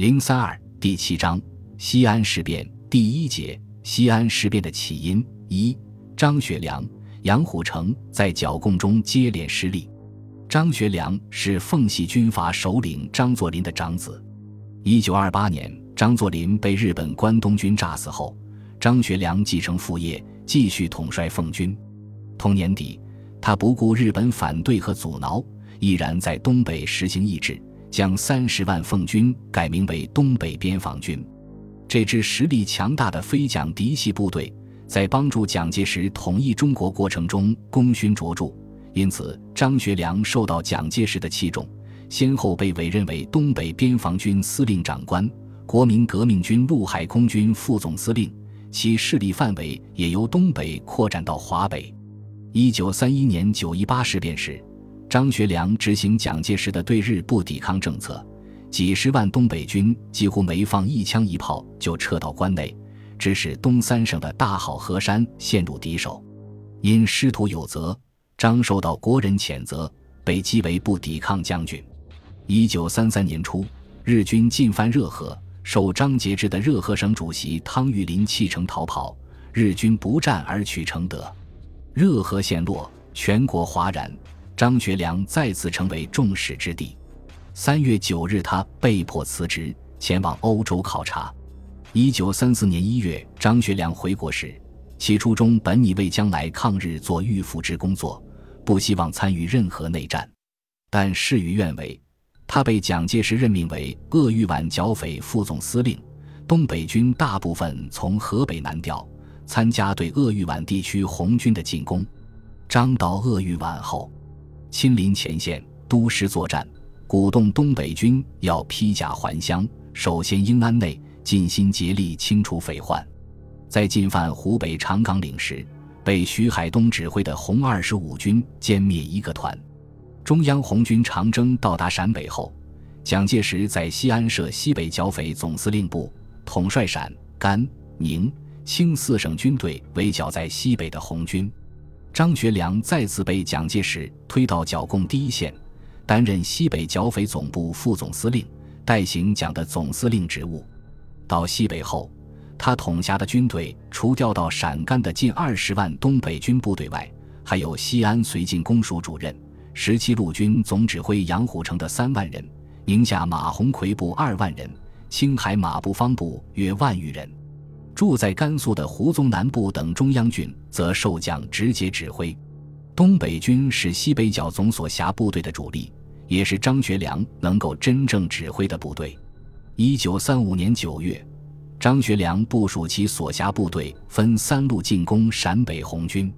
零三二第七章西安事变第一节西安事变的起因一张学良、杨虎城在剿共中接连失利。张学良是奉系军阀首领张作霖的长子。一九二八年，张作霖被日本关东军炸死后，张学良继承父业，继续统帅奉军。同年底，他不顾日本反对和阻挠，毅然在东北实行义制，将三十万奉军改名为东北边防军。这支实力强大的非蒋嫡系部队，在帮助蒋介石统一中国过程中功勋卓著。因此，张学良受到蒋介石的器重，先后被委任为东北边防军司令长官、国民革命军陆海空军副总司令，其势力范围也由东北扩展到华北。一九三一年九一八事变时，张学良执行蒋介石的对日不抵抗政策，几十万东北军几乎没放一枪一炮就撤到关内，致使东三省的大好河山陷入敌手，因师徒有责。张受到国人谴责，被击为不抵抗将军。一九三三年初，日军进犯热河，受张节制的热河省主席汤玉麟弃城逃跑，日军不战而取承德，热河陷落，全国哗然。张学良再次成为众矢之的。三月九日，他被迫辞职，前往欧洲考察。一九三四年一月，张学良回国时，其初衷本以为将来抗日做预辅之工作。不希望参与任何内战，但事与愿违，他被蒋介石任命为鄂豫皖剿匪副总司令，东北军大部分从河北南调，参加对鄂豫皖地区红军的进攻。张到鄂豫皖后，亲临前线督师作战，鼓动东北军要披甲还乡，首先应安内，尽心竭力清除匪患。在进犯湖北长岗岭时。被徐海东指挥的红二十五军歼灭一个团，中央红军长征到达陕北后，蒋介石在西安设西北剿匪总司令部，统帅陕、甘、宁、清四省军队围剿在西北的红军。张学良再次被蒋介石推到剿共第一线，担任西北剿匪总部副总司令，代行蒋的总司令职务。到西北后。他统辖的军队，除调到陕甘的近二十万东北军部队外，还有西安绥靖公署主任、十七路军总指挥杨虎城的三万人，宁夏马鸿逵部二万人，青海马步芳部约万余人。住在甘肃的胡宗南部等中央军，则受将直接指挥。东北军是西北剿总所辖部队的主力，也是张学良能够真正指挥的部队。一九三五年九月。张学良部署其所辖部队分三路进攻陕北红军，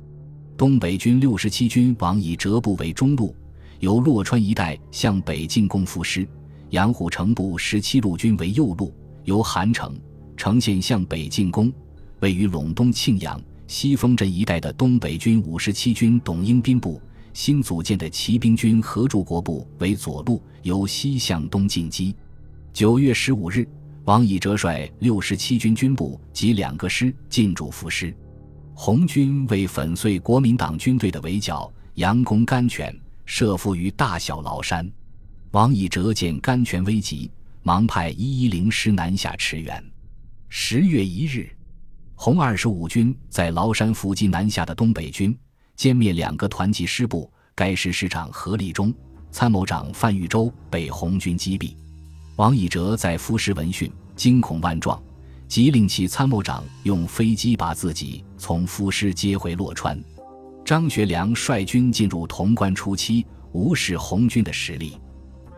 东北军六十七军往以哲部为中路，由洛川一带向北进攻副师；杨虎城部十七路军为右路，由韩城、呈现向北进攻；位于陇东庆阳、西丰镇一带的东北军五十七军董英斌部，新组建的骑兵军何柱国部为左路，由西向东进击。九月十五日。王以哲率六十七军军部及两个师进驻副师，红军为粉碎国民党军队的围剿，佯攻甘泉，设伏于大小崂山。王以哲见甘泉危急，忙派一一零师南下驰援。十月一日，红二十五军在崂山伏击南下的东北军，歼灭两个团级师部。该师师长何立忠、参谋长范玉洲被红军击毙。王以哲在夫师闻讯，惊恐万状，即令其参谋长用飞机把自己从夫师接回洛川。张学良率军进入潼关初期，无视红军的实力。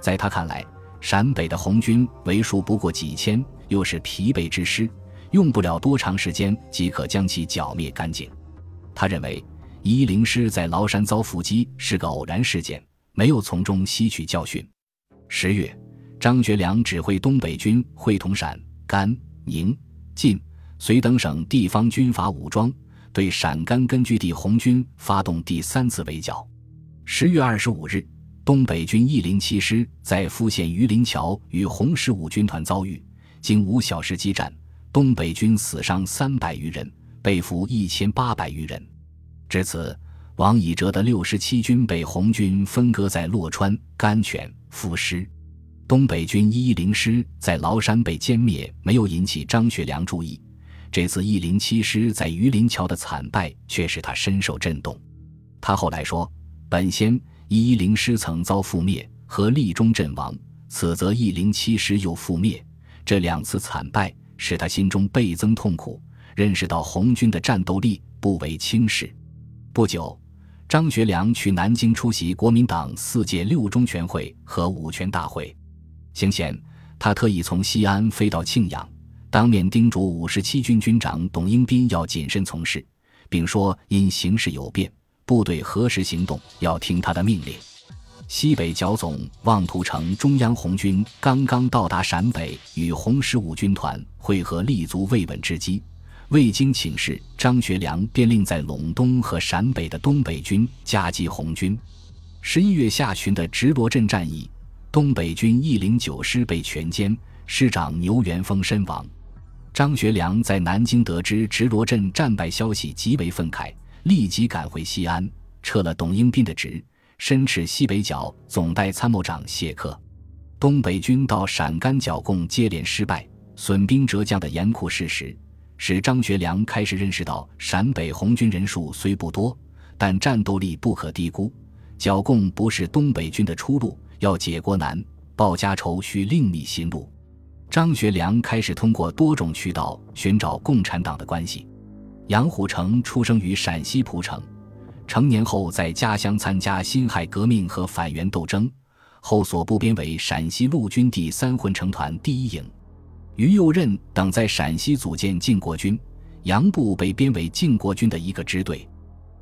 在他看来，陕北的红军为数不过几千，又是疲惫之师，用不了多长时间即可将其剿灭干净。他认为，一零师在崂山遭伏击是个偶然事件，没有从中吸取教训。十月。张学良指挥东北军会同陕、甘、宁、晋、绥等省地方军阀武装，对陕甘根据地红军发动第三次围剿。十月二十五日，东北军一零七师在富县榆林桥与红十五军团遭遇，经五小时激战，东北军死伤三百余人，被俘一千八百余人。至此，王以哲的六十七军被红军分割在洛川、甘泉、富师。东北军一一零师在崂山被歼灭，没有引起张学良注意。这次一零七师在榆林桥的惨败却使他深受震动。他后来说：“本先一一零师曾遭覆灭，和立中阵亡，此则一零七师又覆灭，这两次惨败使他心中倍增痛苦，认识到红军的战斗力不为轻视。”不久。张学良去南京出席国民党四届六中全会和五全大会，行前他特意从西安飞到庆阳，当面叮嘱五十七军军长董英斌要谨慎从事，并说因形势有变，部队何时行动要听他的命令。西北剿总妄图乘中央红军刚刚到达陕北，与红十五军团会合，立足未稳之机。未经请示，张学良便令在陇东和陕北的东北军夹击红军。十一月下旬的直罗镇战役，东北军一零九师被全歼，师长牛元峰身亡。张学良在南京得知直罗镇战败消息，极为愤慨，立即赶回西安，撤了董应斌的职，申斥西北剿总代参谋长谢克。东北军到陕甘剿共接连失败，损兵折将的严酷事实。使张学良开始认识到，陕北红军人数虽不多，但战斗力不可低估。剿共不是东北军的出路，要解国难、报家仇需另觅新路。张学良开始通过多种渠道寻找共产党的关系。杨虎城出生于陕西蒲城，成年后在家乡参加辛亥革命和反袁斗争，后所部编为陕西陆军第三混成团第一营。于右任等在陕西组建靖国军，杨部被编为靖国军的一个支队。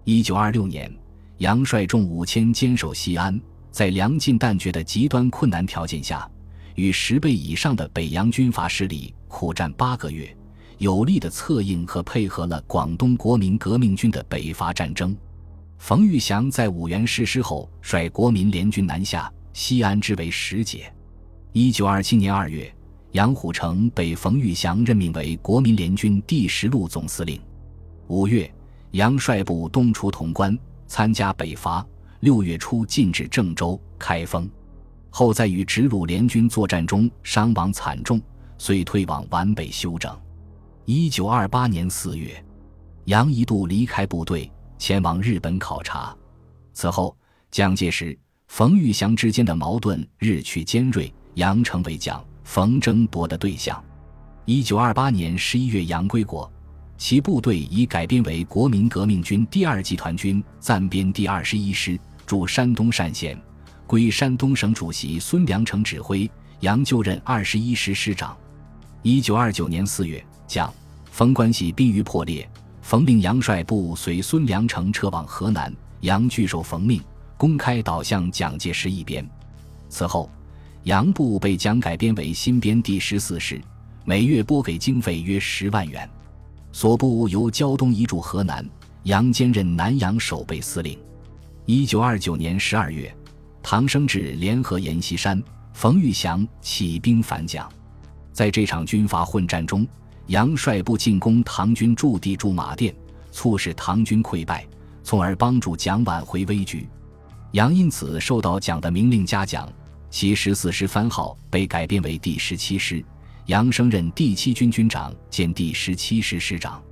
一九二六年，杨率众五千坚守西安，在粮尽弹绝的极端困难条件下，与十倍以上的北洋军阀势力苦战八个月，有力的策应和配合了广东国民革命军的北伐战争。冯玉祥在五原誓师后，率国民联军南下，西安之为实解。一九二七年二月。杨虎城被冯玉祥任命为国民联军第十路总司令。五月，杨率部东出潼关，参加北伐。六月初进至郑州、开封，后在与直鲁联军作战中伤亡惨重，遂退往皖北休整。一九二八年四月，杨一度离开部队，前往日本考察。此后，蒋介石、冯玉祥之间的矛盾日趋尖锐，杨成为蒋。冯争夺的对象。一九二八年十一月，杨归国，其部队已改编为国民革命军第二集团军暂编第二十一师，驻山东单县，归山东省主席孙良诚指挥。杨就任二十一师师长。一九二九年四月，蒋冯关系濒于破裂，冯令杨率部随孙良诚撤往河南，杨拒受冯命，公开倒向蒋介石一边。此后。杨部被蒋改编为新编第十四师，每月拨给经费约十万元。所部由胶东移驻河南，杨兼任南阳守备司令。一九二九年十二月，唐生智联合阎锡山、冯玉祥起兵反蒋。在这场军阀混战中，杨率部进攻唐军驻地驻马店，促使唐军溃败，从而帮助蒋挽回危局。杨因此受到蒋的明令嘉奖。其十四师番号被改编为第十七师，杨升任第七军军长兼第十七师师长。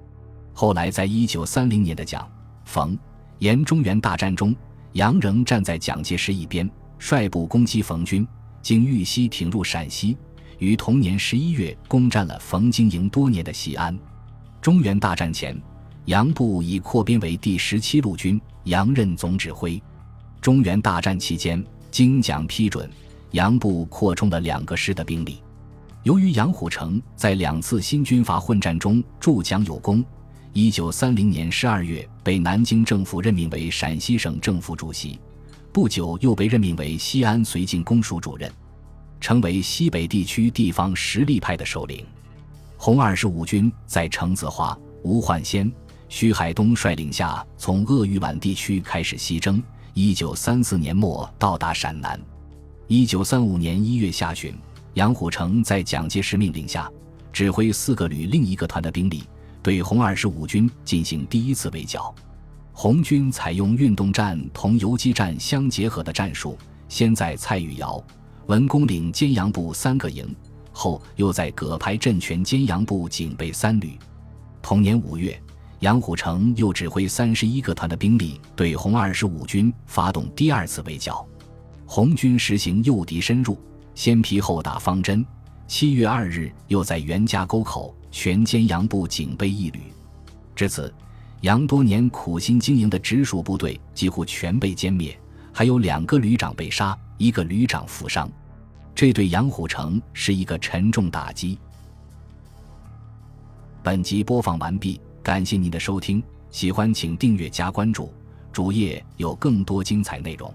后来，在一九三零年的蒋、冯、阎中原大战中，杨仍站在蒋介石一边，率部攻击冯军，经豫西挺入陕西，于同年十一月攻占了冯经营多年的西安。中原大战前，杨部已扩编为第十七路军，杨任总指挥。中原大战期间，经蒋批准。杨部扩充了两个师的兵力。由于杨虎城在两次新军阀混战中助蒋有功，一九三零年十二月被南京政府任命为陕西省政府主席，不久又被任命为西安绥靖公署主任，成为西北地区地方实力派的首领。红二十五军在程子华、吴焕先、徐海东率领下，从鄂豫皖地区开始西征，一九三四年末到达陕南。一九三五年一月下旬，杨虎城在蒋介石命令下，指挥四个旅另一个团的兵力，对红二十五军进行第一次围剿。红军采用运动战同游击战相结合的战术，先在蔡玉瑶、文公领监阳部三个营，后又在葛排镇全监阳部警备三旅。同年五月，杨虎城又指挥三十一个团的兵力对红二十五军发动第二次围剿。红军实行诱敌深入，先皮后打方针。七月二日，又在袁家沟口全歼杨部警备一旅。至此，杨多年苦心经营的直属部队几乎全被歼灭，还有两个旅长被杀，一个旅长负伤。这对杨虎城是一个沉重打击。本集播放完毕，感谢您的收听，喜欢请订阅加关注，主页有更多精彩内容。